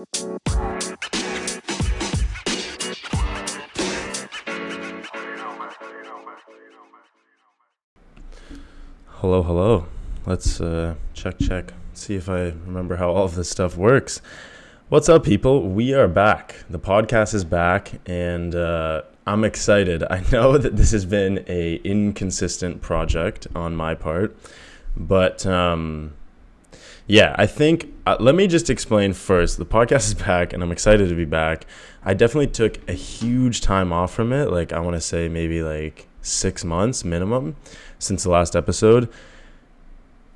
Hello, hello. Let's uh, check, check. See if I remember how all of this stuff works. What's up, people? We are back. The podcast is back, and uh, I'm excited. I know that this has been a inconsistent project on my part, but um, yeah, I think uh, let me just explain first. The podcast is back, and I'm excited to be back. I definitely took a huge time off from it. Like I want to say maybe like six months minimum since the last episode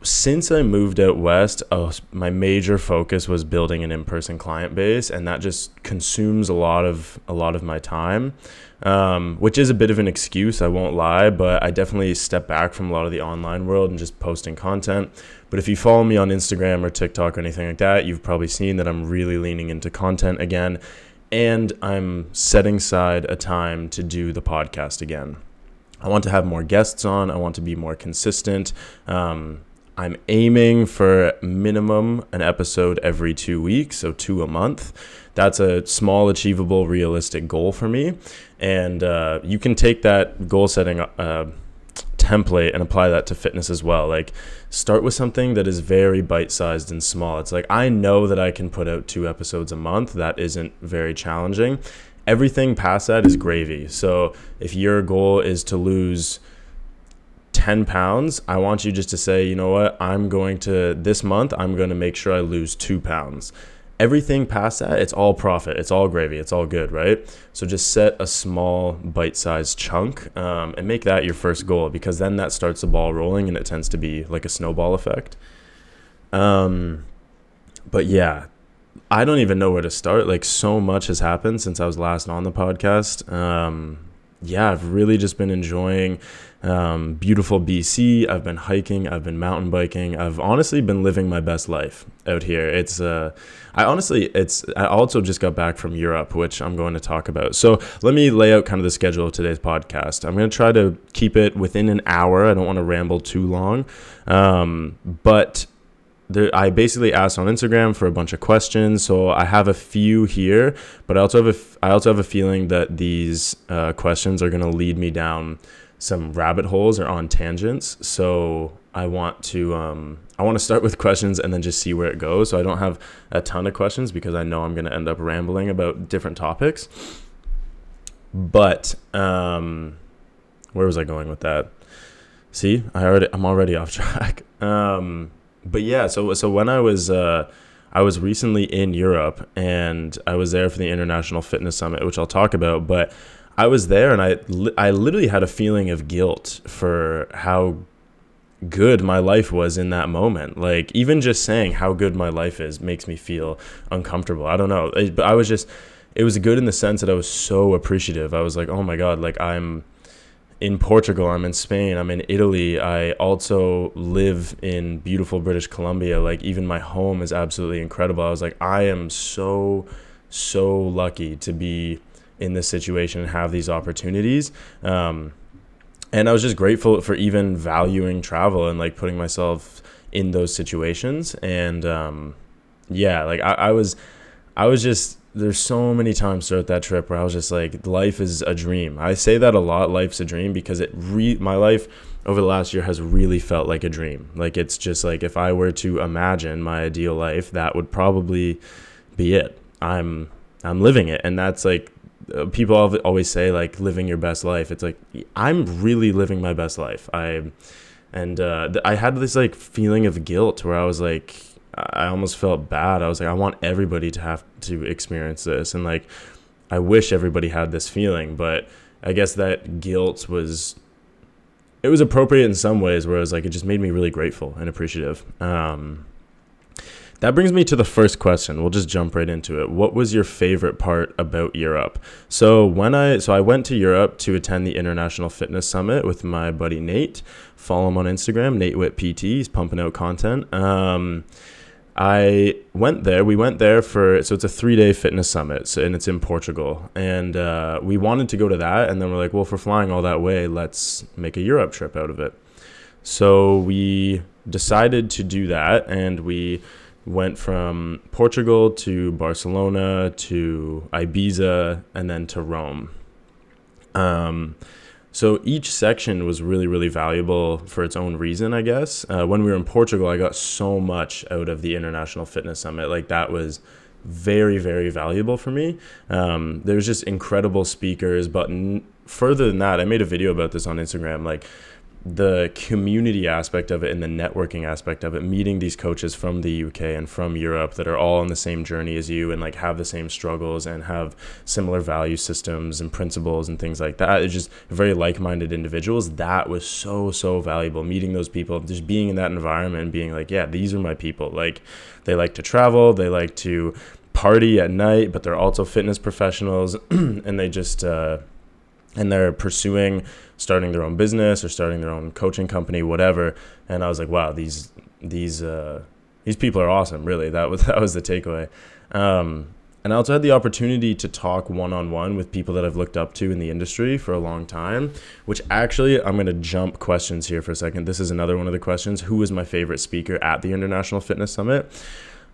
since I moved out west, oh, my major focus was building an in-person client base, and that just consumes a lot of a lot of my time, um, which is a bit of an excuse. I won't lie, but I definitely step back from a lot of the online world and just posting content. But if you follow me on Instagram or TikTok or anything like that, you've probably seen that I'm really leaning into content again, and I'm setting aside a time to do the podcast again. I want to have more guests on. I want to be more consistent. Um, I'm aiming for minimum an episode every two weeks, so two a month. That's a small, achievable, realistic goal for me. And uh, you can take that goal setting uh, template and apply that to fitness as well. Like, start with something that is very bite sized and small. It's like, I know that I can put out two episodes a month. That isn't very challenging. Everything past that is gravy. So, if your goal is to lose, 10 pounds, I want you just to say, you know what, I'm going to, this month, I'm going to make sure I lose two pounds. Everything past that, it's all profit, it's all gravy, it's all good, right? So just set a small bite sized chunk um, and make that your first goal because then that starts the ball rolling and it tends to be like a snowball effect. Um, but yeah, I don't even know where to start. Like, so much has happened since I was last on the podcast. Um, yeah, I've really just been enjoying um, beautiful BC. I've been hiking. I've been mountain biking. I've honestly been living my best life out here. It's uh, I honestly, it's I also just got back from Europe, which I'm going to talk about. So let me lay out kind of the schedule of today's podcast. I'm going to try to keep it within an hour. I don't want to ramble too long, um, but there, I basically asked on Instagram for a bunch of questions, so I have a few here, but I also have a, I also have a feeling that these uh, questions are going to lead me down some rabbit holes or on tangents. So I want to um, I want to start with questions and then just see where it goes. So I don't have a ton of questions because I know I'm going to end up rambling about different topics. But um, where was I going with that? See, I already I'm already off track. Um, but yeah, so so when I was uh, I was recently in Europe and I was there for the International Fitness Summit, which I'll talk about, but I was there and I, I literally had a feeling of guilt for how good my life was in that moment. Like even just saying how good my life is makes me feel uncomfortable. I don't know, but I was just it was good in the sense that I was so appreciative. I was like, "Oh my god, like I'm in Portugal, I'm in Spain, I'm in Italy. I also live in beautiful British Columbia. Like even my home is absolutely incredible." I was like, "I am so so lucky to be in this situation and have these opportunities. Um, and I was just grateful for even valuing travel and like putting myself in those situations. And um, yeah, like I, I was, I was just there's so many times throughout that trip where I was just like, life is a dream. I say that a lot, life's a dream, because it re my life over the last year has really felt like a dream. Like it's just like if I were to imagine my ideal life, that would probably be it. I'm I'm living it, and that's like people always say like living your best life. It's like I'm really living my best life. I and uh, I had this like feeling of guilt where I was like I almost felt bad. I was like I want everybody to have to experience this and like I wish everybody had this feeling, but I guess that guilt was it was appropriate in some ways where it was like it just made me really grateful and appreciative. Um, that brings me to the first question. We'll just jump right into it. What was your favorite part about Europe? So when I so I went to Europe to attend the International Fitness Summit with my buddy Nate. Follow him on Instagram, Nate Witt PT. He's pumping out content. Um, I went there. We went there for so it's a three day fitness summit, so, and it's in Portugal. And uh, we wanted to go to that, and then we're like, well, if we're flying all that way, let's make a Europe trip out of it. So we decided to do that, and we went from Portugal to Barcelona to Ibiza and then to Rome. Um, so each section was really, really valuable for its own reason, I guess. Uh, when we were in Portugal, I got so much out of the International Fitness Summit. Like that was very, very valuable for me. Um, there was just incredible speakers, but n- further than that, I made a video about this on Instagram. Like the community aspect of it and the networking aspect of it, meeting these coaches from the UK and from Europe that are all on the same journey as you and like have the same struggles and have similar value systems and principles and things like that. It's just very like minded individuals. That was so, so valuable. Meeting those people, just being in that environment and being like, yeah, these are my people. Like they like to travel, they like to party at night, but they're also fitness professionals and they just, uh, and they're pursuing starting their own business or starting their own coaching company, whatever. And I was like, wow, these these uh, these people are awesome. Really, that was that was the takeaway. Um, and I also had the opportunity to talk one on one with people that I've looked up to in the industry for a long time, which actually, I'm going to jump questions here for a second. This is another one of the questions. Who was my favorite speaker at the International Fitness Summit?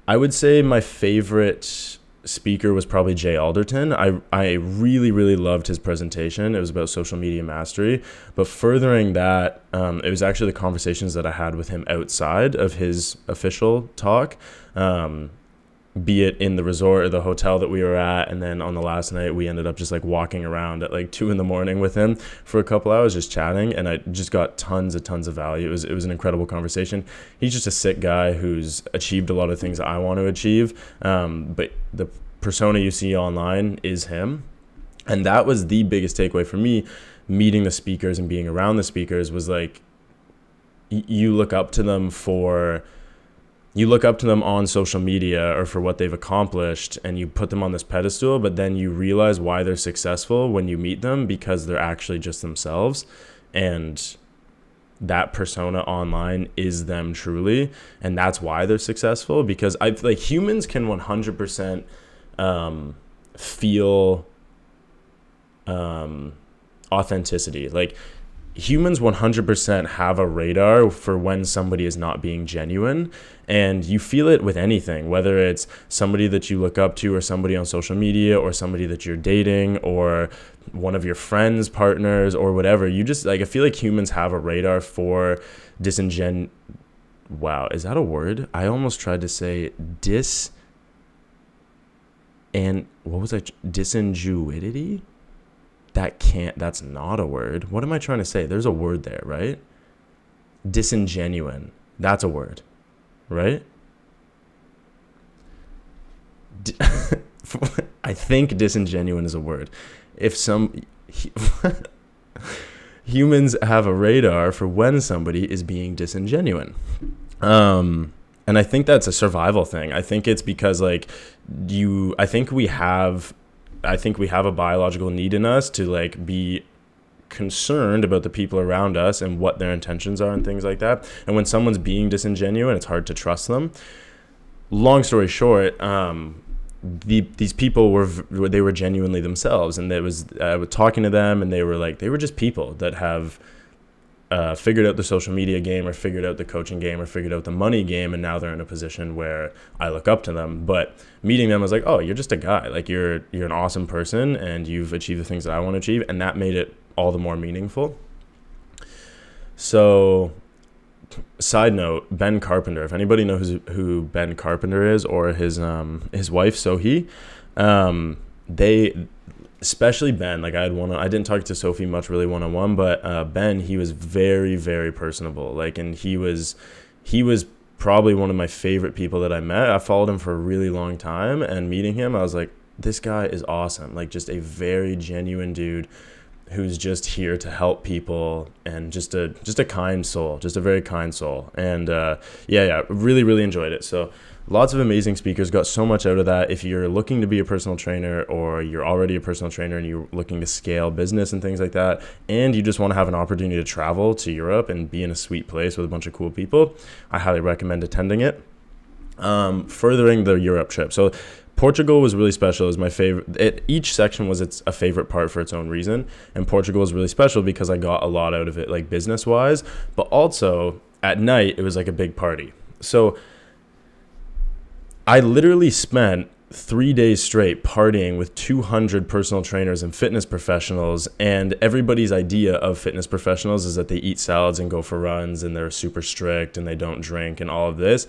I would say my favorite speaker was probably Jay Alderton. I, I really, really loved his presentation. It was about social media mastery. But furthering that, um, it was actually the conversations that I had with him outside of his official talk. Um, be it in the resort or the hotel that we were at and then on the last night we ended up just like walking around at like two in the morning with him for a couple hours just chatting and i just got tons of tons of value. It was it was an incredible conversation. He's just a sick guy who's achieved a lot of things i want to achieve um, but the persona you see online is him. And that was the biggest takeaway for me meeting the speakers and being around the speakers was like y- you look up to them for you look up to them on social media or for what they've accomplished and you put them on this pedestal, but then you realize why they're successful when you meet them because they're actually just themselves. And that persona online is them truly. And that's why they're successful because I like humans can 100% um, feel um, authenticity. Like, humans 100% have a radar for when somebody is not being genuine and you feel it with anything whether it's somebody that you look up to or somebody on social media or somebody that you're dating or one of your friends partners or whatever. You just like i feel like humans have a radar for disingen wow is that a word? I almost tried to say dis and what was i disingenuity? That can't that's not a word. What am i trying to say? There's a word there right? Disingenuine. That's a word right? I think disingenuine is a word. If some humans have a radar for when somebody is being disingenuine. Um and i think that's a survival thing. I think it's because like you i think we have I think we have a biological need in us to like be concerned about the people around us and what their intentions are and things like that. And when someone's being disingenuous, and it's hard to trust them. Long story short, um, the, these people were they were genuinely themselves, and there was I was talking to them, and they were like they were just people that have uh, figured out the social media game or figured out the coaching game or figured out the money game. And now they're in a position where I look up to them. But meeting them was like oh you're just a guy. Like you're you're an awesome person and you've achieved the things that I want to achieve. And that made it all the more meaningful so side note Ben Carpenter if anybody knows who Ben Carpenter is or his um his wife Sophie um they especially Ben. Like I had one, I didn't talk to Sophie much really one on one, but uh, Ben, he was very, very personable. Like, and he was, he was probably one of my favorite people that I met. I followed him for a really long time, and meeting him, I was like, this guy is awesome. Like, just a very genuine dude who's just here to help people and just a just a kind soul, just a very kind soul. And uh, yeah, yeah, really, really enjoyed it. So lots of amazing speakers got so much out of that if you're looking to be a personal trainer or you're already a personal trainer and you're looking to scale business and things like that and you just want to have an opportunity to travel to europe and be in a sweet place with a bunch of cool people i highly recommend attending it um, furthering the europe trip so Portugal was really special. It was my favorite. It, each section was its a favorite part for its own reason, and Portugal was really special because I got a lot out of it, like business wise. But also at night, it was like a big party. So I literally spent three days straight partying with 200 personal trainers and fitness professionals and everybody's idea of fitness professionals is that they eat salads and go for runs and they're super strict and they don't drink and all of this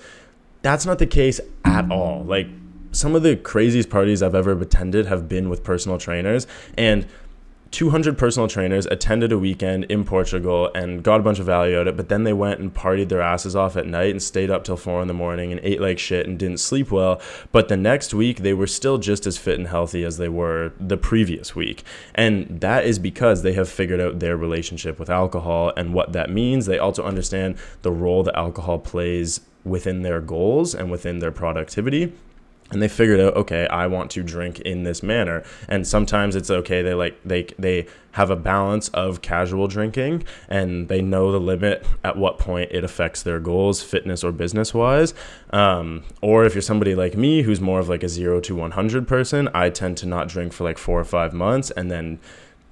that's not the case at all like some of the craziest parties i've ever attended have been with personal trainers and 200 personal trainers attended a weekend in Portugal and got a bunch of value out of it, but then they went and partied their asses off at night and stayed up till four in the morning and ate like shit and didn't sleep well. But the next week, they were still just as fit and healthy as they were the previous week. And that is because they have figured out their relationship with alcohol and what that means. They also understand the role that alcohol plays within their goals and within their productivity and they figured out okay i want to drink in this manner. And sometimes it's okay they like they they have a balance of casual drinking and they know the limit at what point it affects their goals fitness or business wise um, or if you're somebody like me who's more of like a 0 to 100 person i tend to not drink for like four or five months and then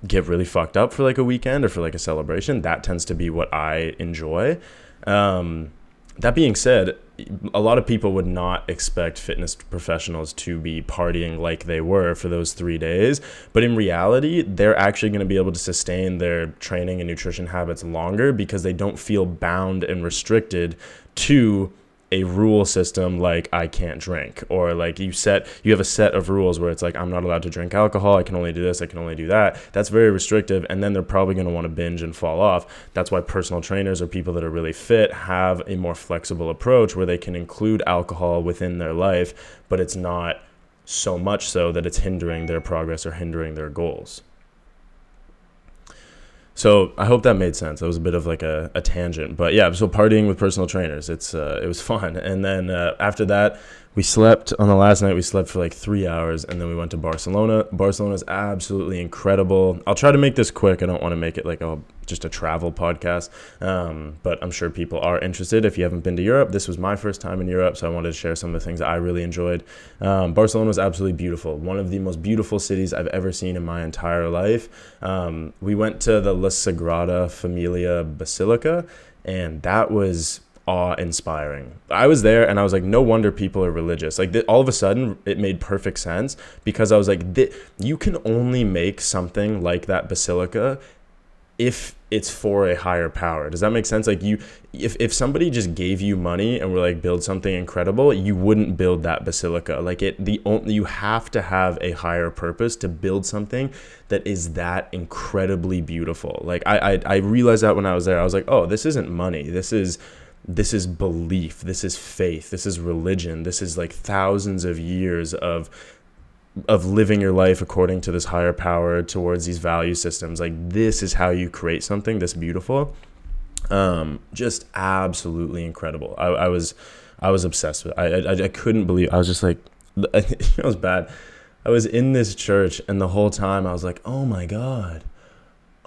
get really fucked up for like a weekend or for like a celebration. That tends to be what i enjoy. Um, that being said a lot of people would not expect fitness professionals to be partying like they were for those three days. But in reality, they're actually going to be able to sustain their training and nutrition habits longer because they don't feel bound and restricted to a rule system like I can't drink or like you set you have a set of rules where it's like I'm not allowed to drink alcohol, I can only do this, I can only do that. That's very restrictive and then they're probably going to want to binge and fall off. That's why personal trainers or people that are really fit have a more flexible approach where they can include alcohol within their life, but it's not so much so that it's hindering their progress or hindering their goals. So I hope that made sense. That was a bit of like a, a tangent, but yeah. So partying with personal trainers, it's uh, it was fun. And then uh, after that, we slept on the last night. We slept for like three hours, and then we went to Barcelona. Barcelona is absolutely incredible. I'll try to make this quick. I don't want to make it like a just a travel podcast, um, but I'm sure people are interested. If you haven't been to Europe, this was my first time in Europe, so I wanted to share some of the things I really enjoyed. Um, Barcelona was absolutely beautiful. One of the most beautiful cities I've ever seen in my entire life. Um, we went to the La Sagrada Familia Basilica, and that was awe inspiring. I was there and I was like, no wonder people are religious. Like, th- all of a sudden, it made perfect sense because I was like, th- you can only make something like that basilica if it's for a higher power. Does that make sense? Like you if if somebody just gave you money and were like build something incredible, you wouldn't build that basilica. Like it the only you have to have a higher purpose to build something that is that incredibly beautiful. Like I I, I realized that when I was there. I was like, "Oh, this isn't money. This is this is belief this is faith this is religion this is like thousands of years of of living your life according to this higher power towards these value systems. Like this is how you create something this beautiful. Um just absolutely incredible. I, I was i was obsessed with it. I, I i couldn't believe i was just like it was bad. I was in this church and the whole time i was like oh my god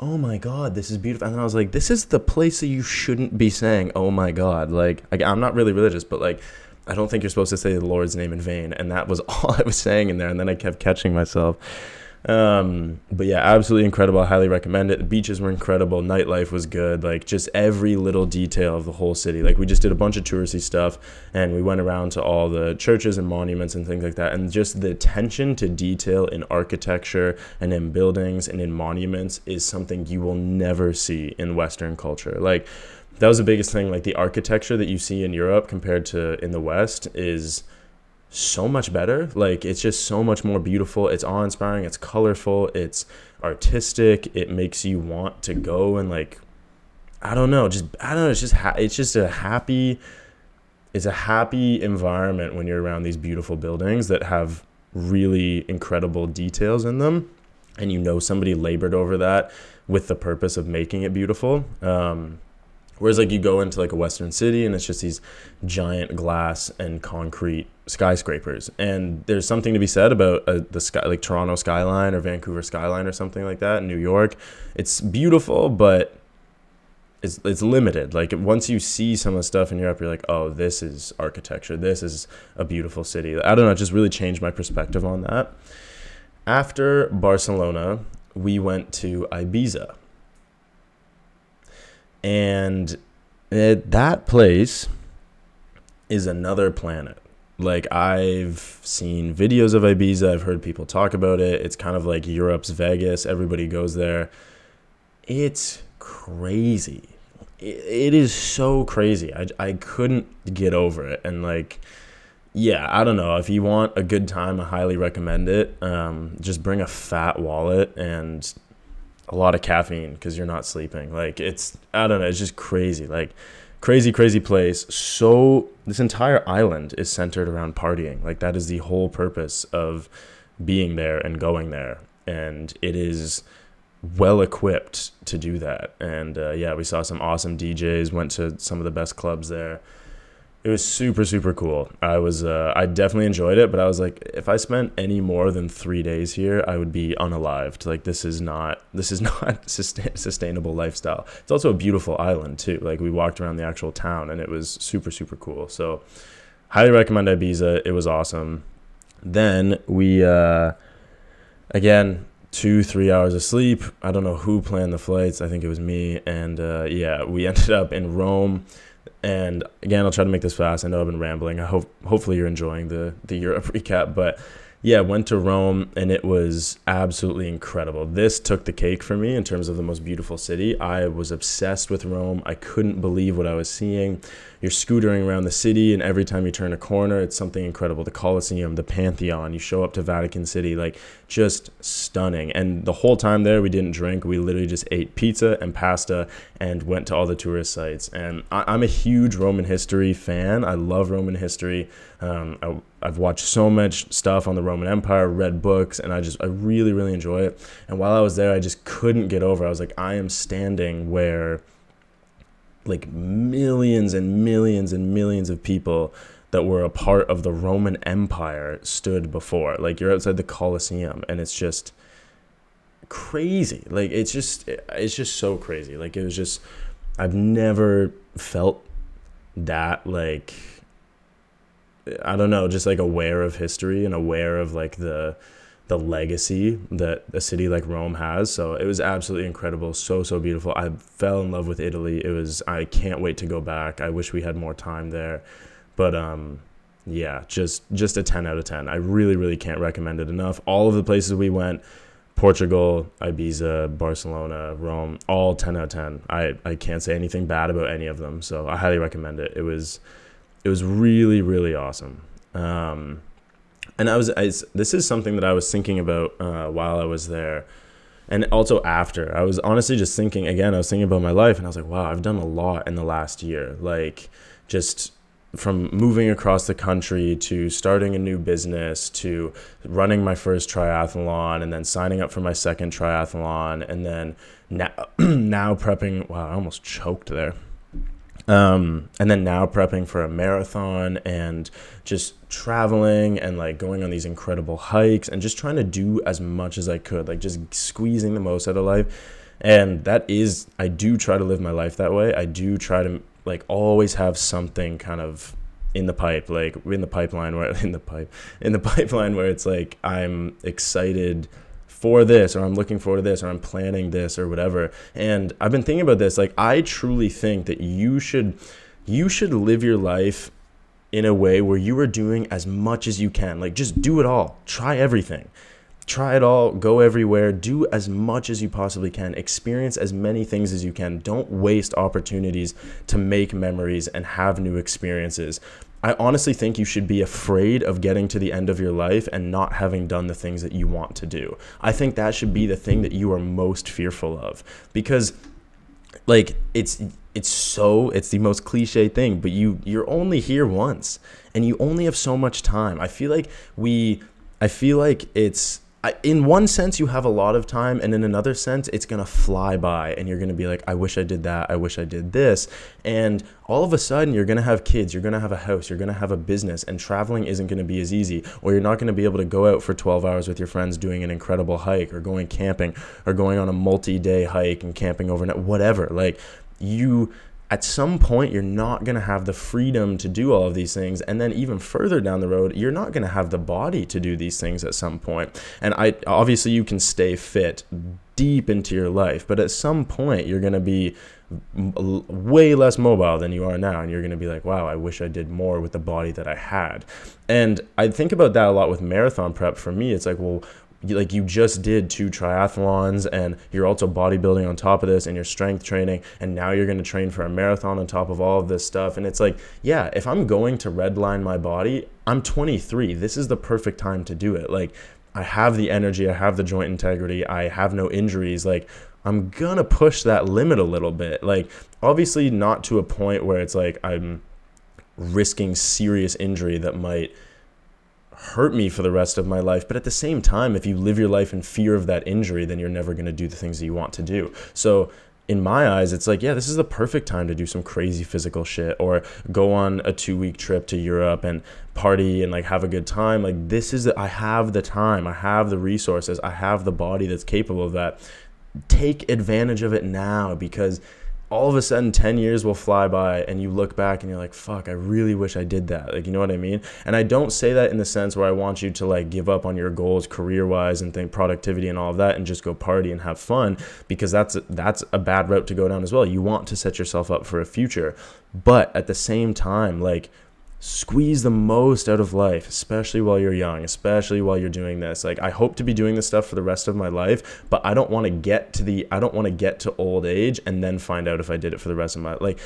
oh my god this is beautiful. And i was like this is the place that you shouldn't be saying oh my god like i'm not really religious but like i don't think you're supposed to say the lord's name in vain. And that was all i was saying in there. And then i kept catching myself um, but yeah, absolutely incredible. I highly recommend it. The beaches were incredible. Nightlife was good. Like just every little detail of the whole city. Like we just did a bunch of touristy stuff and we went around to all the churches and monuments and things like that. And just the attention to detail in architecture and in buildings and in monuments is something you will never see in Western culture. Like that was the biggest thing. Like the architecture that you see in Europe compared to in the West is so much better. Like it's just so much more beautiful. It's awe inspiring. It's colorful. It's artistic. It makes you want to go and like, I don't know, just I don't know. It's just ha- it's just a happy, it's a happy environment when you're around these beautiful buildings that have really incredible details in them, and you know somebody labored over that with the purpose of making it beautiful. Um, Whereas like you go into like a western city and it's just these giant glass and concrete skyscrapers, and there's something to be said about uh, the sky like Toronto skyline or Vancouver skyline or something like that. In New York, it's beautiful, but it's it's limited. Like once you see some of the stuff in Europe, you're like, oh, this is architecture. This is a beautiful city. I don't know. It just really changed my perspective on that. After Barcelona, we went to Ibiza and it, that place is another planet. Like I've seen videos of Ibiza, I've heard people talk about it. It's kind of like Europe's Vegas. Everybody goes there. It's crazy. It is so crazy. I, I couldn't get over it. And like, yeah, I don't know. If you want a good time, I highly recommend it. Um, just bring a fat wallet and a lot of caffeine because you're not sleeping. Like it's, I don't know. It's just crazy. Like crazy, crazy place. So this entire island is centered around partying. Like that is the whole purpose of being there and going there. And it is well equipped to do that. And uh, yeah, we saw some awesome DJs. Went to some of the best clubs there it was super super cool. I was uh, I definitely enjoyed it, but I was like, if I spent any more than three days here, I would be unalived. Like this is not this is not sustain, sustainable lifestyle. It's also a beautiful island too. Like we walked around the actual town, and it was super super cool. So highly recommend Ibiza. It was awesome. Then we uh, again two three hours of sleep. I don't know who planned the flights. I think it was me, and uh, yeah, we ended up in Rome and again, I'll try to make this fast. I know I've been rambling. I hope hopefully you're enjoying the the Europe recap, but yeah, went to Rome and it was absolutely incredible. This took the cake for me in terms of the most beautiful city. I was obsessed with Rome. I couldn't believe what I was seeing. You're scootering around the city, and every time you turn a corner, it's something incredible. The Colosseum, the Pantheon, you show up to Vatican City, like just stunning. And the whole time there, we didn't drink. We literally just ate pizza and pasta and went to all the tourist sites. And I, am a huge Roman history fan. I love Roman history. Um, I, I've watched so much stuff on the Roman Empire, read books, and I just I really really enjoy it. And while I was there, I just couldn't get over. I was like, I am standing where like millions and millions and millions of people that were a part of the Roman Empire stood before. Like you're outside the Colosseum and it's just crazy. Like it's just it's just so crazy. Like it was just I've never felt that like I don't know, just like aware of history and aware of like the the legacy that a city like Rome has. So it was absolutely incredible, so so beautiful. I fell in love with Italy. It was I can't wait to go back. I wish we had more time there. But um yeah, just just a 10 out of 10. I really really can't recommend it enough. All of the places we went Portugal, Ibiza, Barcelona, Rome, all 10 out of 10. I, I can't say anything bad about any of them. So I highly recommend it. It was it was really really awesome. Um, and I was I, this is something that I was thinking about uh, while I was there, and also after. I was honestly just thinking again. I was thinking about my life, and I was like, wow, I've done a lot in the last year. Like just from moving across the country to starting a new business to running my first triathlon and then signing up for my second triathlon and then now, now prepping wow i almost choked there um, and then now prepping for a marathon and just traveling and like going on these incredible hikes and just trying to do as much as I could, like just squeezing the most out of life. And that is, I do try to live my life that way. I do try to like always have something kind of in the pipe, like in the pipeline where in the pipe, in the pipeline where it's like I'm excited for this or I'm looking forward to this or I'm planning this or whatever. And I've been thinking about this like I truly think that you should you should live your life in a way where you are doing as much as you can. Like just do it all. Try everything. Try it all, go everywhere, do as much as you possibly can, experience as many things as you can. Don't waste opportunities to make memories and have new experiences. I honestly think you should be afraid of getting to the end of your life and not having done the things that you want to do. I think that should be the thing that you are most fearful of because like it's it's so it's the most cliche thing, but you you're only here once and you only have so much time. I feel like we I feel like it's I, in one sense you have a lot of time and in another sense it's going to fly by and you're going to be like i wish i did that. I wish i did this. And all of a sudden you're going to have kids you're going to have a house you're going to have a business and traveling isn't going to be as easy or you're not going to be able to go out for 12 hours with your friends doing an incredible hike or going camping or going on a multi-day hike and camping overnight whatever. Like you at some point you're not going to have the freedom to do all of these things. And then even further down the road you're not going to have the body to do these things at some point. And i obviously you can stay fit deep into your life but at some point you're going to be way less mobile than you are now and you're going to be like wow i wish i did more with the body that i had. And i think about that a lot with marathon prep. For me it's like well like you just did two triathlons and you're also bodybuilding on top of this and you're strength training and now you're going to train for a marathon on top of all of this stuff. And it's like yeah if i'm going to redline my body i'm 23 this is the perfect time to do it. Like i have the energy i have the joint integrity i have no injuries. Like i'm gonna push that limit a little bit. Like obviously not to a point where it's like i'm risking serious injury that might hurt me for the rest of my life. But at the same time, if you live your life in fear of that injury, then you're never going to do the things that you want to do. So, in my eyes, it's like, yeah, this is the perfect time to do some crazy physical shit or go on a two week trip to Europe and party and like have a good time. Like, this is, the, I have the time, I have the resources, I have the body that's capable of that. Take advantage of it now because all of a sudden 10 years will fly by and you look back and you're like fuck i really wish i did that. Like you know what i mean? And i don't say that in the sense where i want you to like give up on your goals career wise and think productivity and all of that and just go party and have fun because that's that's a bad route to go down as well. You want to set yourself up for a future. But at the same time like squeeze the most out of life, especially while you're young, especially while you're doing this. Like I hope to be doing this stuff for the rest of my life, but I don't want to get to the I don't want to get to old age and then find out if I did it for the rest of my like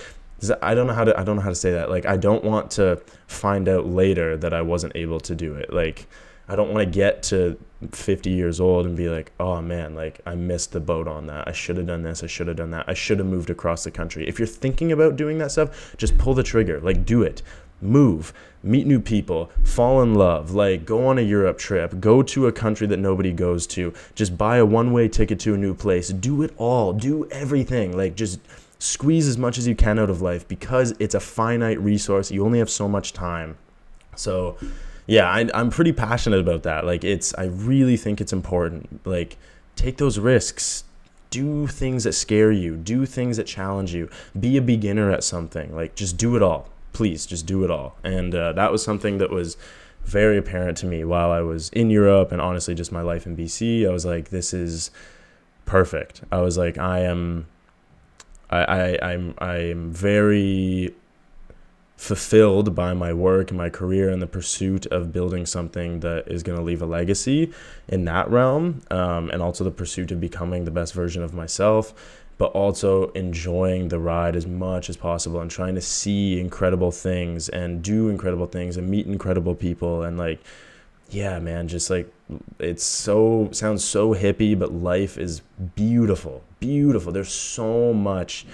I don't know how to I don't know how to say that. Like I don't want to find out later that I wasn't able to do it. Like I don't want to get to 50 years old and be like, oh man, like I missed the boat on that. I should have done this. I should have done that. I should have moved across the country. If you're thinking about doing that stuff, just pull the trigger. Like do it move, meet new people, fall in love, like go on a Europe trip, go to a country that nobody goes to, just buy a one way ticket to a new place, do it all, do everything. Like just squeeze as much as you can out of life because it's a finite resource. You only have so much time. So, yeah, I, I'm pretty passionate about that. Like, it's, I really think it's important. Like, take those risks, do things that scare you do things that challenge you be a beginner at something like just do it all please just do it all. And uh, that was something that was very apparent to me while I was in Europe and honestly just my life in BC. I was like, this is perfect. I was like, I am, I, I I'm I'm very fulfilled by my work and my career and the pursuit of building something that is going to leave a legacy in that realm um, and also the pursuit of becoming the best version of myself but also enjoying the ride as much as possible and trying to see incredible things and do incredible things and meet incredible people and like yeah man just like it's so sounds so hippie but life is beautiful beautiful. There's so much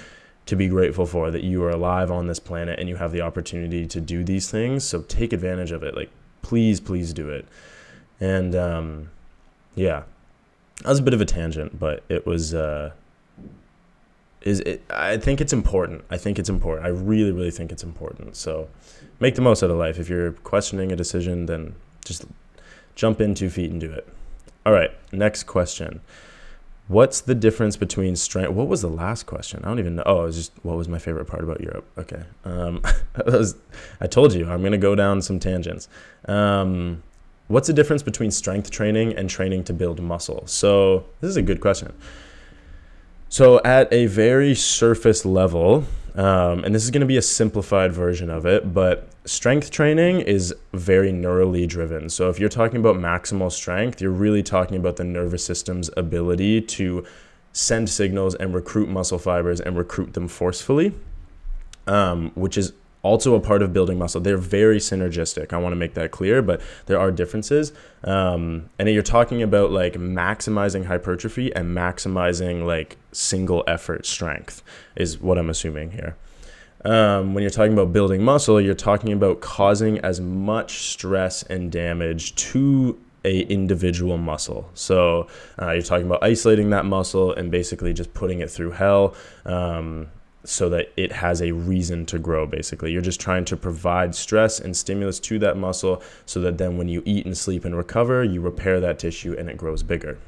to be grateful for that you are alive on this planet and you have the opportunity to do these things so take advantage of it. Like please please do it. And um yeah that was a bit of a tangent but it was uh is it, I think it's important. I think it's important. I really, really think it's important. So make the most out of life. If you're questioning a decision, then just jump in two feet and do it. All right, next question. What's the difference between strength? What was the last question? I don't even know. Oh, it was just what was my favorite part about Europe? Okay. Um, I, was, I told you I'm going to go down some tangents. Um, what's the difference between strength training and training to build muscle? So, this is a good question. So, at a very surface level, um, and this is going to be a simplified version of it, but strength training is very neurally driven. So, if you're talking about maximal strength, you're really talking about the nervous system's ability to send signals and recruit muscle fibers and recruit them forcefully, um, which is also a part of building muscle. They're very synergistic. I want to make that clear, but there are differences. Um, and you're talking about like maximizing hypertrophy and maximizing like single effort strength, is what I'm assuming here. Um, when you're talking about building muscle, you're talking about causing as much stress and damage to a individual muscle. So uh, you're talking about isolating that muscle and basically just putting it through hell. Um, so that it has a reason to grow basically you're just trying to provide stress and stimulus to that muscle so that then when you eat and sleep and recover you repair that tissue and it grows bigger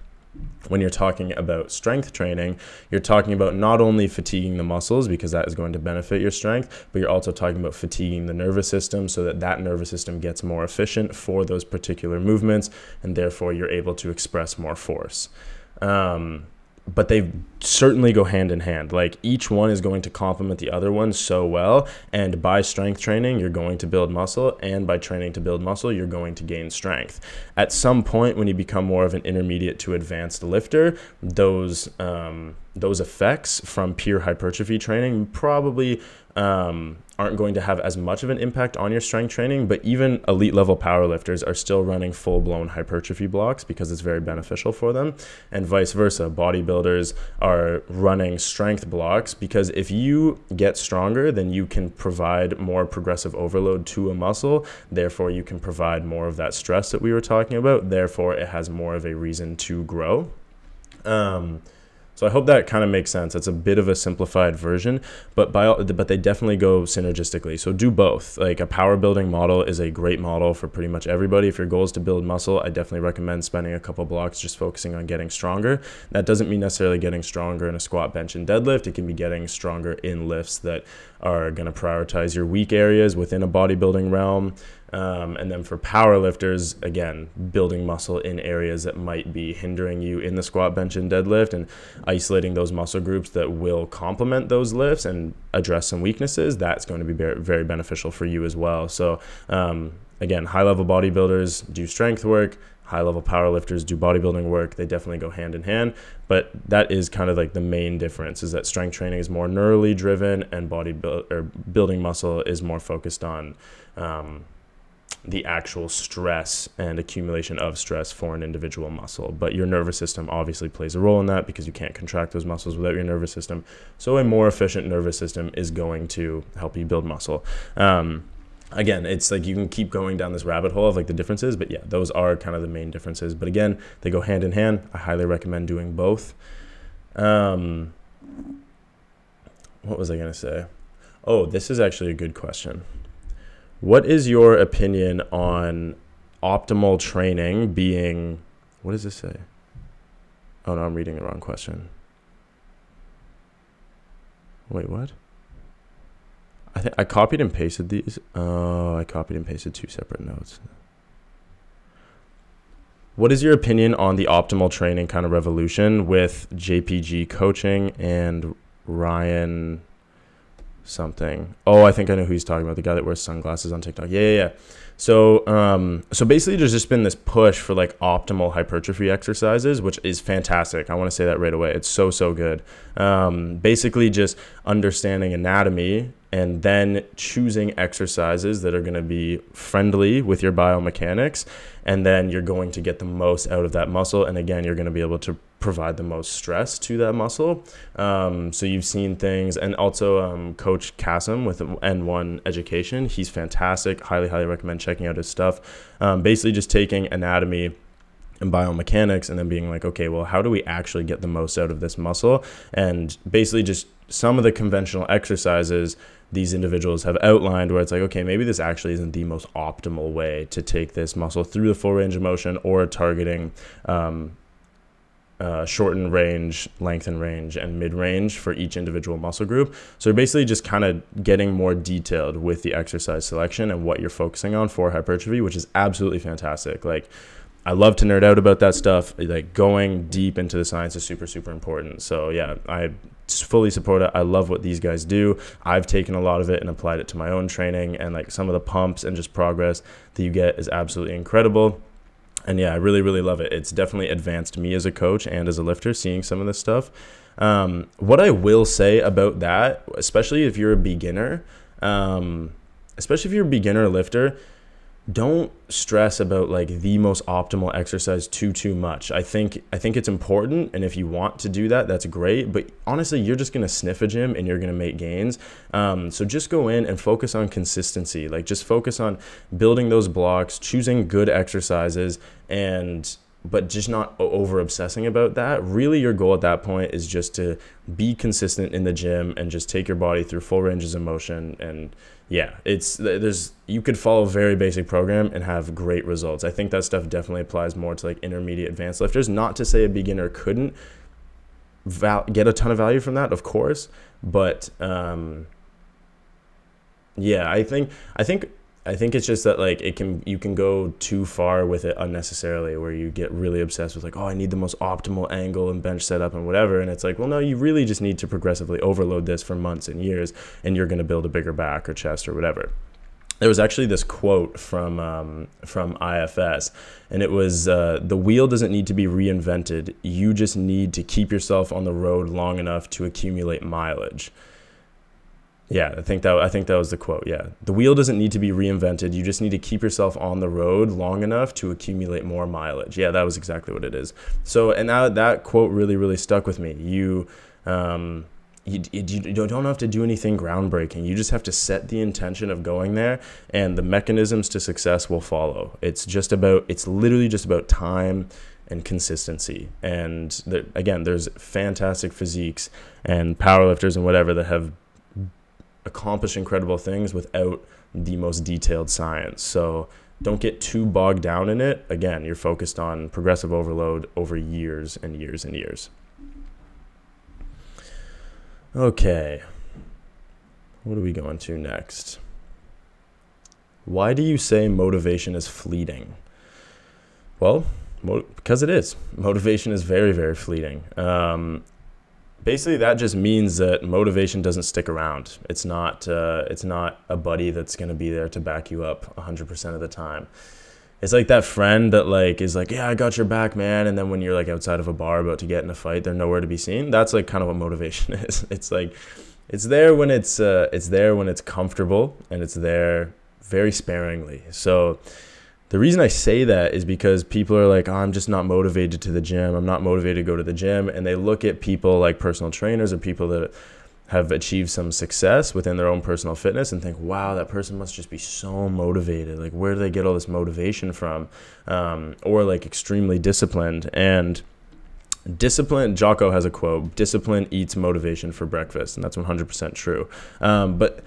when you're talking about strength training, you're talking about not only fatiguing the muscles because that is going to benefit your strength, but you're also talking about fatiguing the nervous system so that that nervous system gets more efficient for those particular movements and therefore you're able to express more force. Um, but they certainly go hand in hand. Like each one is going to complement the other one so well. And by strength training, you're going to build muscle. And by training to build muscle, you're going to gain strength. At some point, when you become more of an intermediate to advanced lifter, those um, those effects from pure hypertrophy training probably um, aren't going to have as much of an impact on your strength training, but even elite level powerlifters are still running full blown hypertrophy blocks because it's very beneficial for them, and vice versa. Bodybuilders are running strength blocks because if you get stronger, then you can provide more progressive overload to a muscle. Therefore, you can provide more of that stress that we were talking about. Therefore, it has more of a reason to grow. Um, so I hope that kind of makes sense. It's a bit of a simplified version, but by but they definitely go synergistically. So do both. Like a power building model is a great model for pretty much everybody. If your goal is to build muscle, I definitely recommend spending a couple blocks just focusing on getting stronger. That doesn't mean necessarily getting stronger in a squat, bench, and deadlift. It can be getting stronger in lifts that are going to prioritize your weak areas within a bodybuilding realm. Um, and then for power lifters, again, building muscle in areas that might be hindering you in the squat, bench, and deadlift, and isolating those muscle groups that will complement those lifts and address some weaknesses, that's going to be very, beneficial for you as well. So, um, again, high level bodybuilders do strength work, high level powerlifters do bodybuilding work. They definitely go hand in hand, but that is kind of like the main difference is that strength training is more neurally driven and body or building muscle is more focused on um, the actual stress and accumulation of stress for an individual muscle. But your nervous system obviously plays a role in that because you can't contract those muscles without your nervous system. So, a more efficient nervous system is going to help you build muscle. Um, again, it's like you can keep going down this rabbit hole of like the differences, but yeah, those are kind of the main differences. But again, they go hand in hand. I highly recommend doing both. Um, what was I going to say? Oh, this is actually a good question. What is your opinion on optimal training being what does this say? Oh no, I'm reading the wrong question. Wait, what? I think I copied and pasted these. Oh, I copied and pasted two separate notes. What is your opinion on the optimal training kind of revolution with JPG coaching and Ryan something. Oh, I think I know who he's talking about. The guy that wears sunglasses on TikTok. Yeah, yeah, yeah. So, um, so basically, there's just been this push for like optimal hypertrophy exercises, which is fantastic. I want to say that right away. It's so so good. Um, basically, just understanding anatomy and then choosing exercises that are going to be friendly with your biomechanics and then you're going to get the most out of that muscle and again you're going to be able to provide the most stress to that muscle. Um, so you've seen things and also um, coach Kassem with n1 education he's fantastic. Highly highly recommend checking out his stuff. Um, basically just taking anatomy and biomechanics and then being like okay well how do we actually get the most out of this muscle? And basically just some of the conventional exercises these individuals have outlined where it's like, okay, maybe this actually isn't the most optimal way to take this muscle through the full range of motion or targeting um, uh, shorten range, lengthen range, and mid range for each individual muscle group. So you're basically just kind of getting more detailed with the exercise selection and what you're focusing on for hypertrophy, which is absolutely fantastic. Like, I love to nerd out about that stuff. Like going deep into the science is super, super important. So yeah, I fully support it. I love what these guys do. I've taken a lot of it and applied it to my own training, and like some of the pumps and just progress that you get is absolutely incredible. And yeah, I really, really love it. It's definitely advanced me as a coach and as a lifter seeing some of this stuff. Um, what I will say about that, especially if you're a beginner, um, especially if you're a beginner lifter, don't stress about like the most optimal exercise too too much. I think I think it's important and if you want to do that that's great, but honestly you're just going to sniff a gym and you're going to make gains. Um, so just go in and focus on consistency. Like just focus on building those blocks, choosing good exercises and but just not over obsessing about that. Really, your goal at that point is just to be consistent in the gym and just take your body through full ranges of motion. And yeah, it's there's you could follow a very basic program and have great results. I think that stuff definitely applies more to like intermediate advanced lifters. Not to say a beginner couldn't val- get a ton of value from that, of course, but um, yeah, I think I think I think it's just that like it can you can go too far with it unnecessarily where you get really obsessed with like oh I need the most optimal angle and bench setup and whatever and it's like well no you really just need to progressively overload this for months and years and you're going to build a bigger back or chest or whatever. There was actually this quote from um, from IFS, and it was uh, the wheel doesn't need to be reinvented. You just need to keep yourself on the road long enough to accumulate mileage. Yeah, I think that I think that was the quote. Yeah, the wheel doesn't need to be reinvented. You just need to keep yourself on the road long enough to accumulate more mileage. Yeah, that was exactly what it is. So, and that that quote really really stuck with me. You, um, you, you don't have to do anything groundbreaking. You just have to set the intention of going there, and the mechanisms to success will follow. It's just about. It's literally just about time and consistency. And the, again, there's fantastic physiques and powerlifters and whatever that have accomplish incredible things without the most detailed science. So don't get too bogged down in it. Again, you're focused on progressive overload over years and years and years. Okay. What are we going to next? Why do you say motivation is fleeting? Well, because it is. Motivation is very, very fleeting. Um, basically that just means that motivation doesn't stick around. It's not uh, it's not a buddy that's gonna be there to back you up 100% of the time. It's like that friend that like is like, yeah, I got your back, man. And then when you're like outside of a bar about to get in a fight, they're nowhere to be seen. That's like kind of what motivation is. It's like it's there when it's uh, it's there when it's comfortable and it's there very sparingly. So the reason I say that is because people are like, oh, I'm just not motivated to the gym. I'm not motivated to go to the gym. And they look at people like personal trainers or people that have achieved some success within their own personal fitness and think, wow, that person must just be so motivated. Like, where do they get all this motivation from? Um, or like extremely disciplined. And discipline, Jocko has a quote discipline eats motivation for breakfast. And that's 100% true. Um, but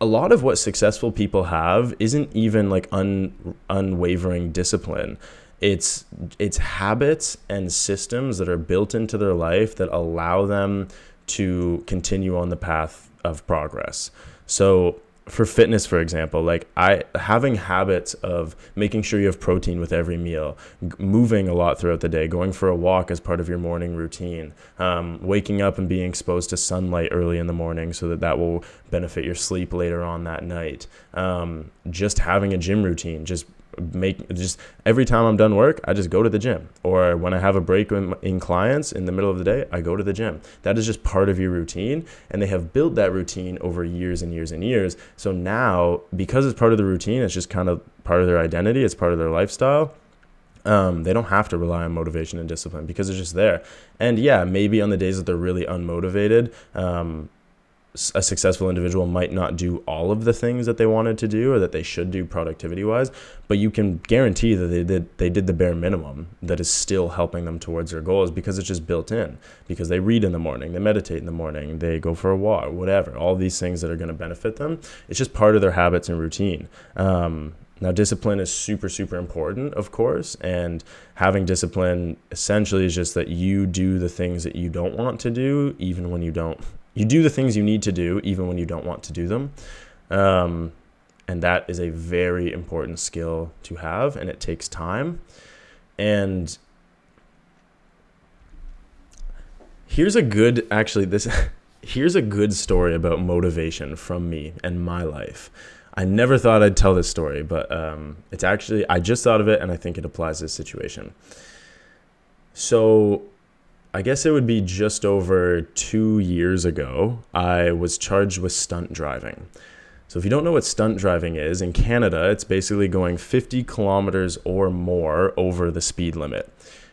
a lot of what successful people have isn't even like un, unwavering discipline. It's it's habits and systems that are built into their life that allow them to continue on the path of progress. So for fitness for example like i having habits of making sure you have protein with every meal g- moving a lot throughout the day going for a walk as part of your morning routine um, waking up and being exposed to sunlight early in the morning so that that will benefit your sleep later on that night um, just having a gym routine just make just every time I'm done work, I just go to the gym. Or when I have a break in, in, clients in the middle of the day, I go to the gym. That is just part of your routine. And they have built that routine over years and years and years. So now, because it's part of the routine, it's just kind of part of their identity, it's part of their lifestyle. Um, they don't have to rely on motivation and discipline because it's just there. And yeah, maybe on the days that they're really unmotivated, um, a successful individual might not do all of the things that they wanted to do or that they should do productivity wise but you can guarantee that they did they did the bare minimum that is still helping them towards their goals because it's just built in. Because they read in the morning they meditate in the morning they go for a walk whatever all these things that are going to benefit them. It's just part of their habits and routine. Um, now, discipline is super, super important, of course, and having discipline essentially is just that you do the things that you don't want to do, even when you don't you do the things you need to do even when you don't want to do them. Um, and that is a very important skill to have, and it takes time. And here's a good, actually, this. Here's a good story about motivation from me and my life. I never thought I'd tell this story, but um, it's actually, I just thought of it and I think it applies to this situation. So, I guess it would be just over two years ago, I was charged with stunt driving. So, if you don't know what stunt driving is, in Canada, it's basically going 50 kilometers or more over the speed limit.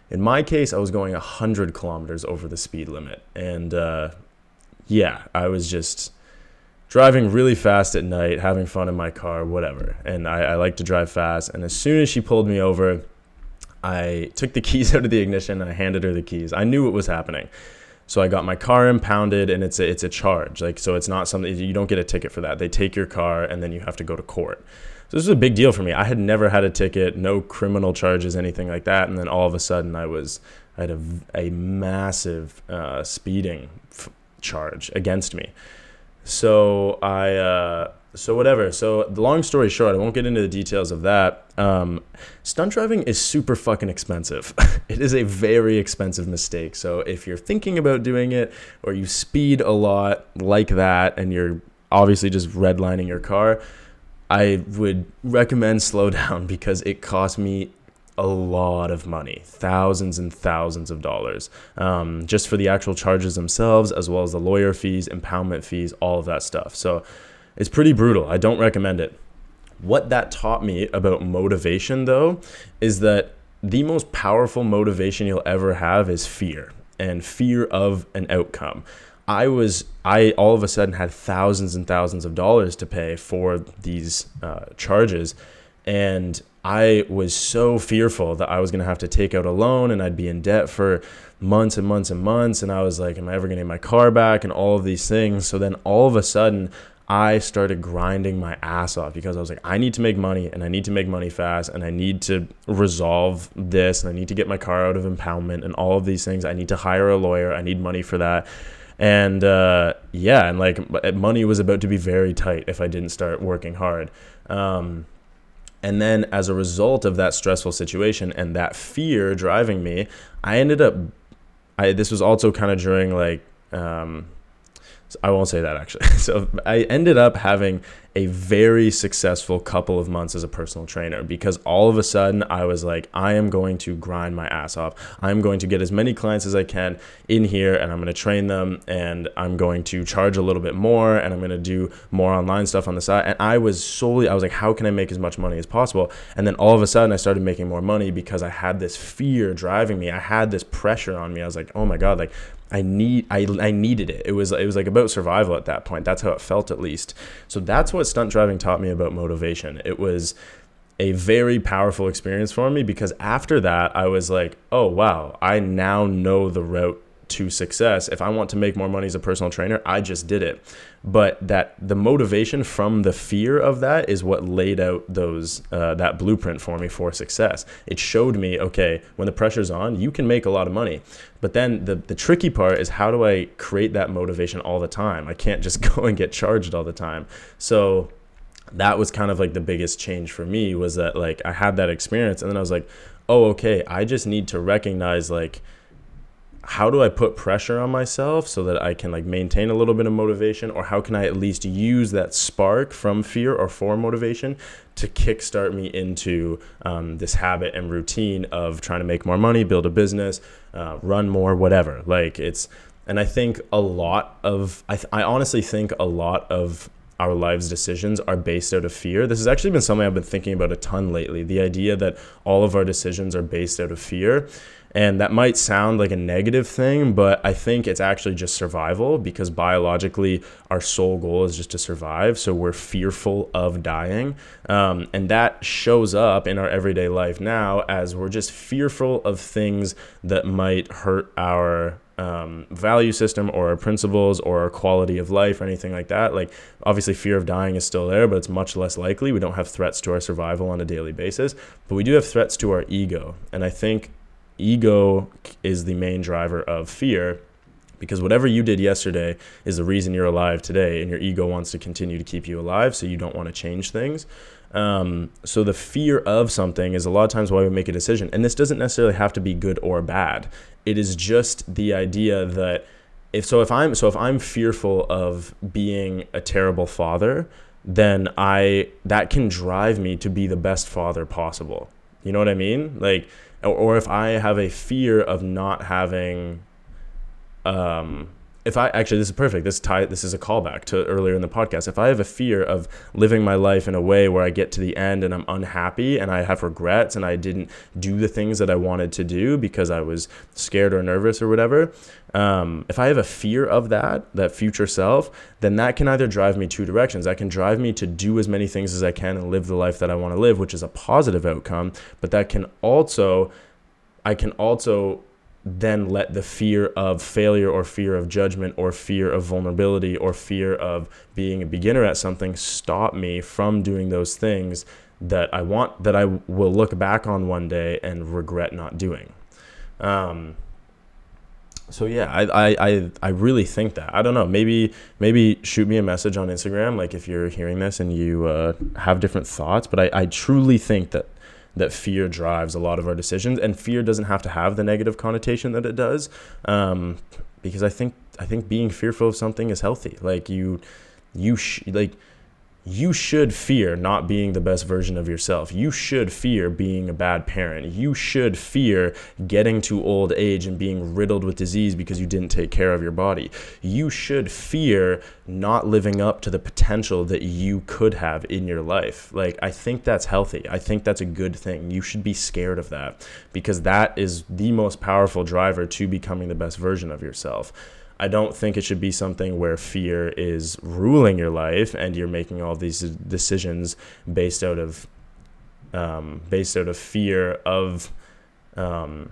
In my case, I was going 100 kilometers over the speed limit. And uh, yeah, I was just driving really fast at night, having fun in my car, whatever. And I, I like to drive fast. And as soon as she pulled me over, I took the keys out of the ignition and I handed her the keys. I knew what was happening. So I got my car impounded and it's a, it's a charge. Like so it's not something you don't get a ticket for that. They take your car and then you have to go to court. So this was a big deal for me. I had never had a ticket, no criminal charges, anything like that. And then all of a sudden I was I had a, a massive uh, speeding f- charge against me. So I uh, so whatever. So the long story short, I won't get into the details of that. Um, stunt driving is super fucking expensive. it is a very expensive mistake. So if you're thinking about doing it, or you speed a lot like that, and you're obviously just redlining your car, I would recommend slow down because it cost me a lot of money, thousands and thousands of dollars, um, just for the actual charges themselves, as well as the lawyer fees, impoundment fees, all of that stuff. So it's pretty brutal. I don't recommend it. What that taught me about motivation, though, is that the most powerful motivation you'll ever have is fear and fear of an outcome. I was I all of a sudden had thousands and thousands of dollars to pay for these uh, charges, and I was so fearful that I was going to have to take out a loan and I'd be in debt for months and months and months. And I was like, am I ever going to get my car back and all of these things? So then all of a sudden, I started grinding my ass off because I was like, I need to make money and I need to make money fast and I need to resolve this and I need to get my car out of impoundment and all of these things. I need to hire a lawyer. I need money for that. And uh, yeah, and like money was about to be very tight if I didn't start working hard. Um, and then as a result of that stressful situation and that fear driving me, I ended up, I, this was also kind of during like, um, I won't say that actually. So I ended up having a very successful couple of months as a personal trainer because all of a sudden I was like, I am going to grind my ass off. I'm going to get as many clients as I can in here and I'm going to train them and I'm going to charge a little bit more and I'm going to do more online stuff on the side. And I was solely, I was like, how can I make as much money as possible? And then all of a sudden I started making more money because I had this fear driving me. I had this pressure on me. I was like, oh my God, like I need I, I needed it. It was it was like about survival at that point. That's how it felt at least. So that's what stunt driving taught me about motivation. It was a very powerful experience for me because after that I was like, "Oh wow, I now know the route to success. If I want to make more money as a personal trainer, I just did it. But that the motivation from the fear of that is what laid out those uh, that blueprint for me for success. It showed me, okay, when the pressure's on, you can make a lot of money. But then the the tricky part is how do I create that motivation all the time? I can't just go and get charged all the time. So that was kind of like the biggest change for me was that like I had that experience and then I was like, "Oh, okay, I just need to recognize like how do I put pressure on myself so that I can like maintain a little bit of motivation or how can I at least use that spark from fear or for motivation to kickstart me into um, this habit and routine of trying to make more money, build a business, uh, run more, whatever. Like it's, and I think a lot of, I, th- I honestly think a lot of our lives decisions are based out of fear. This has actually been something I've been thinking about a ton lately. The idea that all of our decisions are based out of fear. And that might sound like a negative thing, but I think it's actually just survival because biologically our sole goal is just to survive. So we're fearful of dying. Um, and that shows up in our everyday life now as we're just fearful of things that might hurt our um, value system or our principles or our quality of life or anything like that. Like, obviously, fear of dying is still there, but it's much less likely. We don't have threats to our survival on a daily basis, but we do have threats to our ego. And I think ego is the main driver of fear because whatever you did yesterday is the reason you're alive today and your ego wants to continue to keep you alive so you don't want to change things. Um, so the fear of something is a lot of times why we make a decision and this doesn't necessarily have to be good or bad. It is just the idea that if so if i'm so if i'm fearful of being a terrible father then i that can drive me to be the best father possible. You know what i mean? Like or, or if I have a fear of not having, um, if I actually this is perfect. This tie this is a callback to earlier in the podcast. If I have a fear of living my life in a way where I get to the end and I'm unhappy and I have regrets and I didn't do the things that I wanted to do because I was scared or nervous or whatever, um, if I have a fear of that, that future self, then that can either drive me two directions. That can drive me to do as many things as I can and live the life that I want to live, which is a positive outcome. But that can also, I can also then let the fear of failure or fear of judgment or fear of vulnerability or fear of being a beginner at something stop me from doing those things that I want, that I will look back on one day and regret not doing. Um, so yeah, I, I, I, I really think that. I don't know. Maybe maybe shoot me a message on Instagram, like if you're hearing this and you uh, have different thoughts. But I, I truly think that that fear drives a lot of our decisions, and fear doesn't have to have the negative connotation that it does, um, because I think I think being fearful of something is healthy. Like you, you sh- like you should fear not being the best version of yourself. You should fear being a bad parent. You should fear getting to old age and being riddled with disease because you didn't take care of your body. You should fear not living up to the potential that you could have in your life. Like, I think that's healthy. I think that's a good thing. You should be scared of that because that is the most powerful driver to becoming the best version of yourself. I don't think it should be something where fear is ruling your life and you're making all these decisions based out of um, based out of fear of um,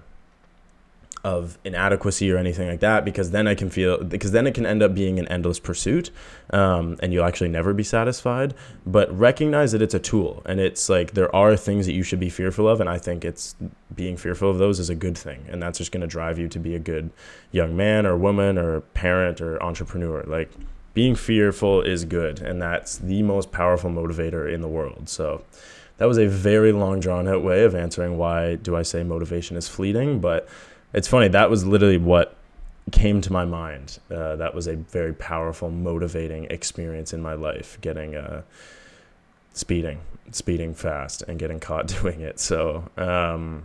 of inadequacy or anything like that because then I can feel because then it can end up being an endless pursuit um, and you'll actually never be satisfied. But recognize that it's a tool and it's like there are things that you should be fearful of and I think it's being fearful of those is a good thing and that's just going to drive you to be a good young man or woman or parent or entrepreneur. Like being fearful is good and that's the most powerful motivator in the world. So that was a very long drawn out way of answering why do I say motivation is fleeting but it's funny that was literally what came to my mind. Uh, that was a very powerful, motivating experience in my life. Getting uh, speeding, speeding fast, and getting caught doing it. So, um,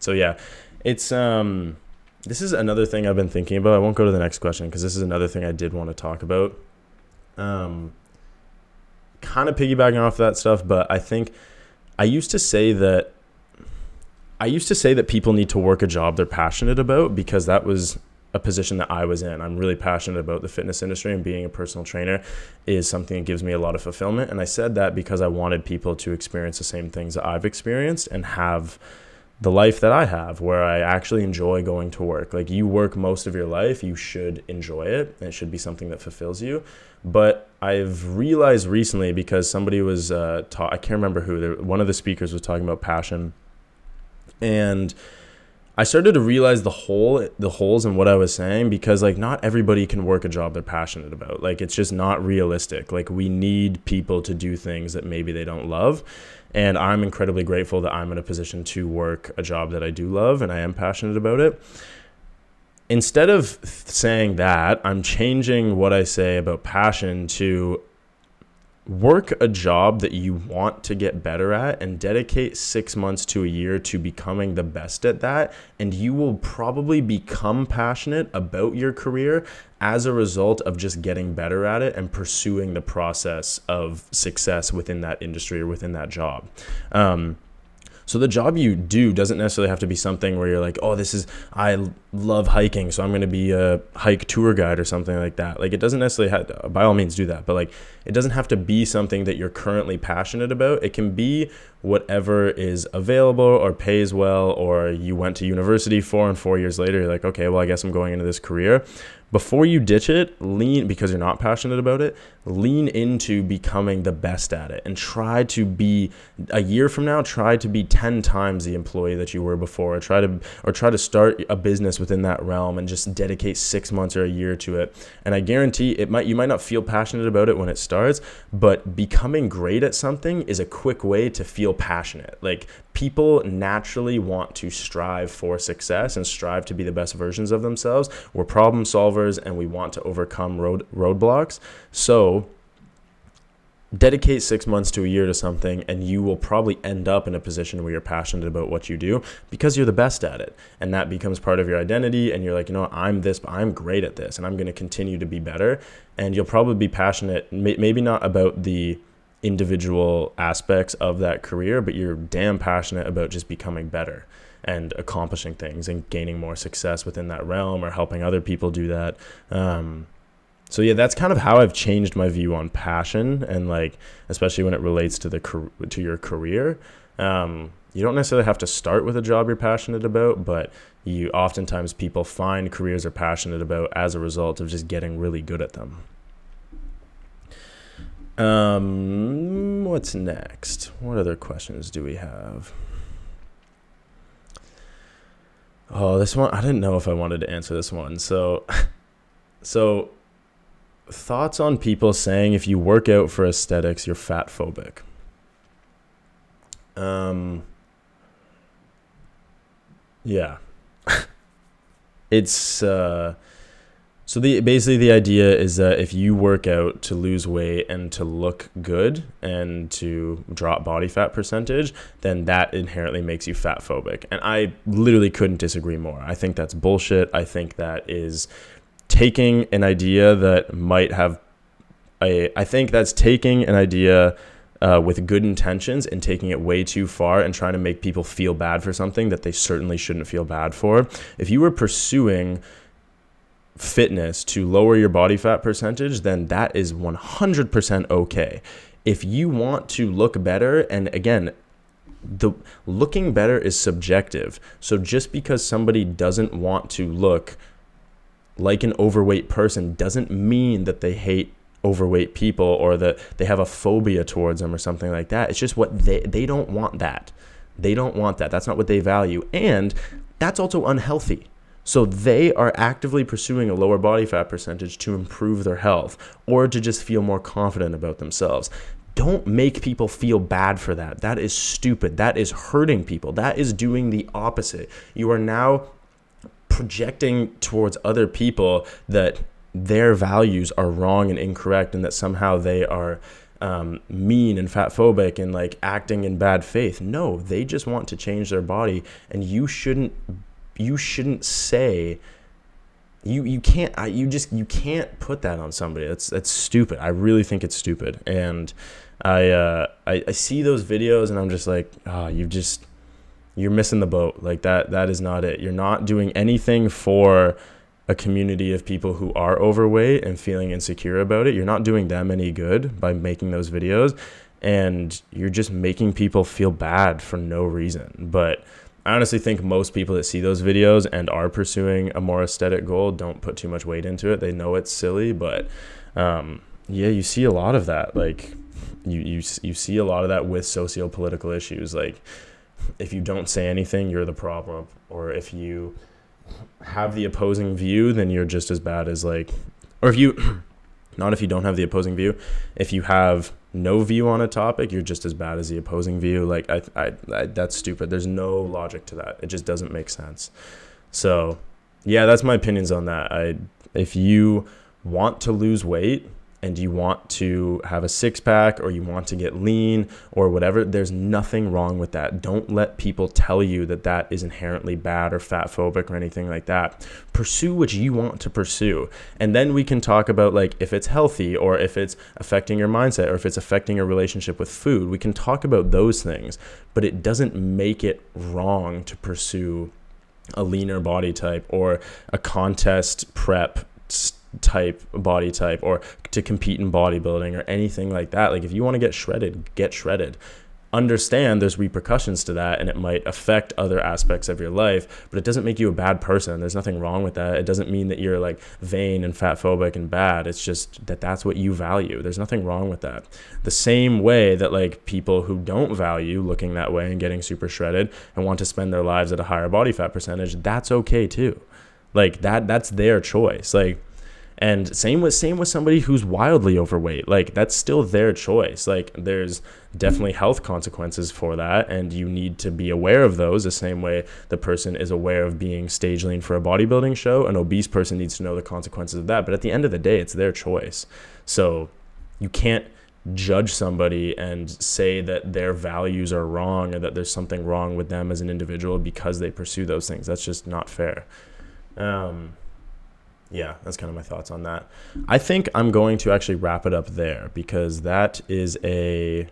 so yeah, it's um, this is another thing I've been thinking about. I won't go to the next question because this is another thing I did want to talk about. Um, kind of piggybacking off that stuff, but I think I used to say that I used to say that people need to work a job they're passionate about because that was a position that I was in. I'm really passionate about the fitness industry and being a personal trainer is something that gives me a lot of fulfillment. And I said that because I wanted people to experience the same things that I've experienced and have the life that I have where I actually enjoy going to work. Like you work most of your life, you should enjoy it. And it should be something that fulfills you. But I've realized recently because somebody was uh, taught, I can't remember who, one of the speakers was talking about passion and I started to realize the hole the holes in what I was saying because like not everybody can work a job they're passionate about. Like it's just not realistic. Like we need people to do things that maybe they don't love. And I'm incredibly grateful that I'm in a position to work a job that I do love and I am passionate about it. Instead of saying that, I'm changing what I say about passion to work a job that you want to get better at and dedicate six months to a year to becoming the best at that. And you will probably become passionate about your career as a result of just getting better at it and pursuing the process of success within that industry or within that job. Um, so the job you do doesn't necessarily have to be something where you're like, oh, this is I love hiking, so I'm going to be a hike tour guide or something like that. Like it doesn't necessarily have by all means do that, but like it doesn't have to be something that you're currently passionate about. It can be whatever is available or pays well or you went to university for and 4 years later you're like, okay, well, I guess I'm going into this career before you ditch it, lean because you're not passionate about it, lean into becoming the best at it and try to be a year from now, try to be 10 times the employee that you were before or try to or try to start a business within that realm and just dedicate 6 months or a year to it. And I guarantee it might you might not feel passionate about it when it starts, but becoming great at something is a quick way to feel passionate. Like people naturally want to strive for success and strive to be the best versions of themselves. We're problem solvers and we want to overcome road roadblocks. So dedicate six months to a year to something and you will probably end up in a position where you're passionate about what you do because you're the best at it and that becomes part of your identity and you're like you know i'm this i'm great at this and i'm going to continue to be better and you'll probably be passionate maybe not about the individual aspects of that career, but you're damn passionate about just becoming better and accomplishing things and gaining more success within that realm or helping other people do that. Um, so yeah, that's kind of how I've changed my view on passion and like, especially when it relates to the to your career. Um, you don't necessarily have to start with a job you're passionate about, but you oftentimes people find careers they're passionate about as a result of just getting really good at them. Um, what's next? What other questions do we have? Oh, this one I didn't know if I wanted to answer this one. So so thoughts on people saying if you work out for aesthetics, you're fat phobic. Um yeah. it's uh so the basically the idea is that if you work out to lose weight and to look good and to drop body fat percentage, then that inherently makes you fat phobic. And I literally couldn't disagree more. I think that's bullshit. I think that is taking an idea that might have a I think that's taking an idea uh, with good intentions and taking it way too far and trying to make people feel bad for something that they certainly shouldn't feel bad for. If you were pursuing fitness to lower your body fat percentage, then that is 100% okay. If you want to look better, and again, the looking better is subjective. So just because somebody doesn't want to look like an overweight person doesn't mean that they hate overweight people or that they have a phobia towards them or something like that. It's just what they they don't want that. They don't want that. That's not what they value. And that's also unhealthy. So they are actively pursuing a lower body fat percentage to improve their health or to just feel more confident about themselves. Don't make people feel bad for that. That is stupid. That is hurting people. That is doing the opposite. You are now projecting towards other people that their values are wrong and incorrect and that somehow they are um, mean and fat phobic and like acting in bad faith. No, they just want to change their body and you shouldn't you shouldn't say you you can't I, you just you can't put that on somebody. That's that's stupid. I really think it's stupid. And i uh i, I see those videos and i'm just like ah oh, you just you're missing the boat. Like that that is not it. You're not doing anything for a community of people who are overweight and feeling insecure about it. You're not doing them any good by making those videos. And you're just making people feel bad for no reason. But I honestly think most people that see those videos and are pursuing a more aesthetic goal don't put too much weight into it. They know it's silly, but um, yeah, you see a lot of that. Like you you you see a lot of that with socio-political issues. Like if you don't say anything, you're the problem, or if you have the opposing view, then you're just as bad as like, or if you not if you don't have the opposing view, if you have no view on a topic, you're just as bad as the opposing view. Like I, I, I, that's stupid. There's no logic to that. It just doesn't make sense. So, yeah, that's my opinions on that. I, if you want to lose weight, and you want to have a six pack or you want to get lean or whatever, there's nothing wrong with that. Don't let people tell you that that is inherently bad or fat phobic or anything like that. Pursue what you want to pursue. And then we can talk about like if it's healthy or if it's affecting your mindset or if it's affecting your relationship with food. We can talk about those things, but it doesn't make it wrong to pursue a leaner body type or a contest prep type body type or to compete in bodybuilding or anything like that like if you want to get shredded get shredded. Understand there's repercussions to that and it might affect other aspects of your life but it doesn't make you a bad person. There's nothing wrong with that. It doesn't mean that you're like vain and fat phobic and bad. It's just that that's what you value. There's nothing wrong with that. The same way that like people who don't value looking that way and getting super shredded and want to spend their lives at a higher body fat percentage that's okay too. Like that that's their choice. Like and same with same with somebody who's wildly overweight. Like that's still their choice. Like there's definitely health consequences for that and you need to be aware of those the same way the person is aware of being stage lean for a bodybuilding show. An obese person needs to know the consequences of that. But at the end of the day, it's their choice. So you can't judge somebody and say that their values are wrong or that there's something wrong with them as an individual because they pursue those things. That's just not fair. Um, yeah, that's kind of my thoughts on that. I think I'm going to actually wrap it up there because that is a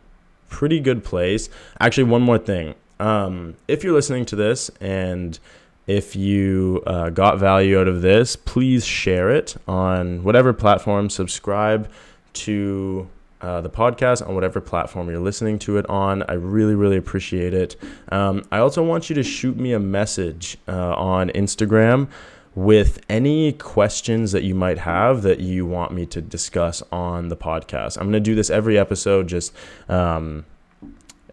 pretty good place. Actually, one more thing. Um, if you're listening to this and if you uh, got value out of this, please share it on whatever platform. Subscribe to uh, the podcast on whatever platform you're listening to it on. I really, really appreciate it. Um, I also want you to shoot me a message uh, on Instagram with any questions that you might have that you want me to discuss on the podcast. I'm going to do this every episode, just um,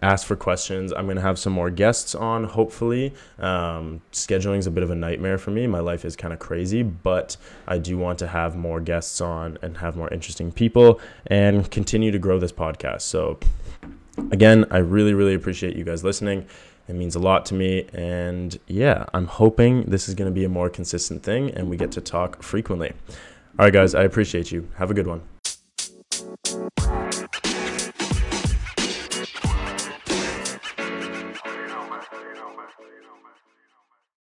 ask for questions. I'm going to have some more guests on, hopefully. Um, scheduling is a bit of a nightmare for me. My life is kind of crazy, but I do want to have more guests on and have more interesting people and continue to grow this podcast. So, again, I really, really appreciate you guys listening. It means a lot to me. And yeah, I'm hoping this is going to be a more consistent thing and we get to talk frequently. All right, guys, I appreciate you. Have a good one.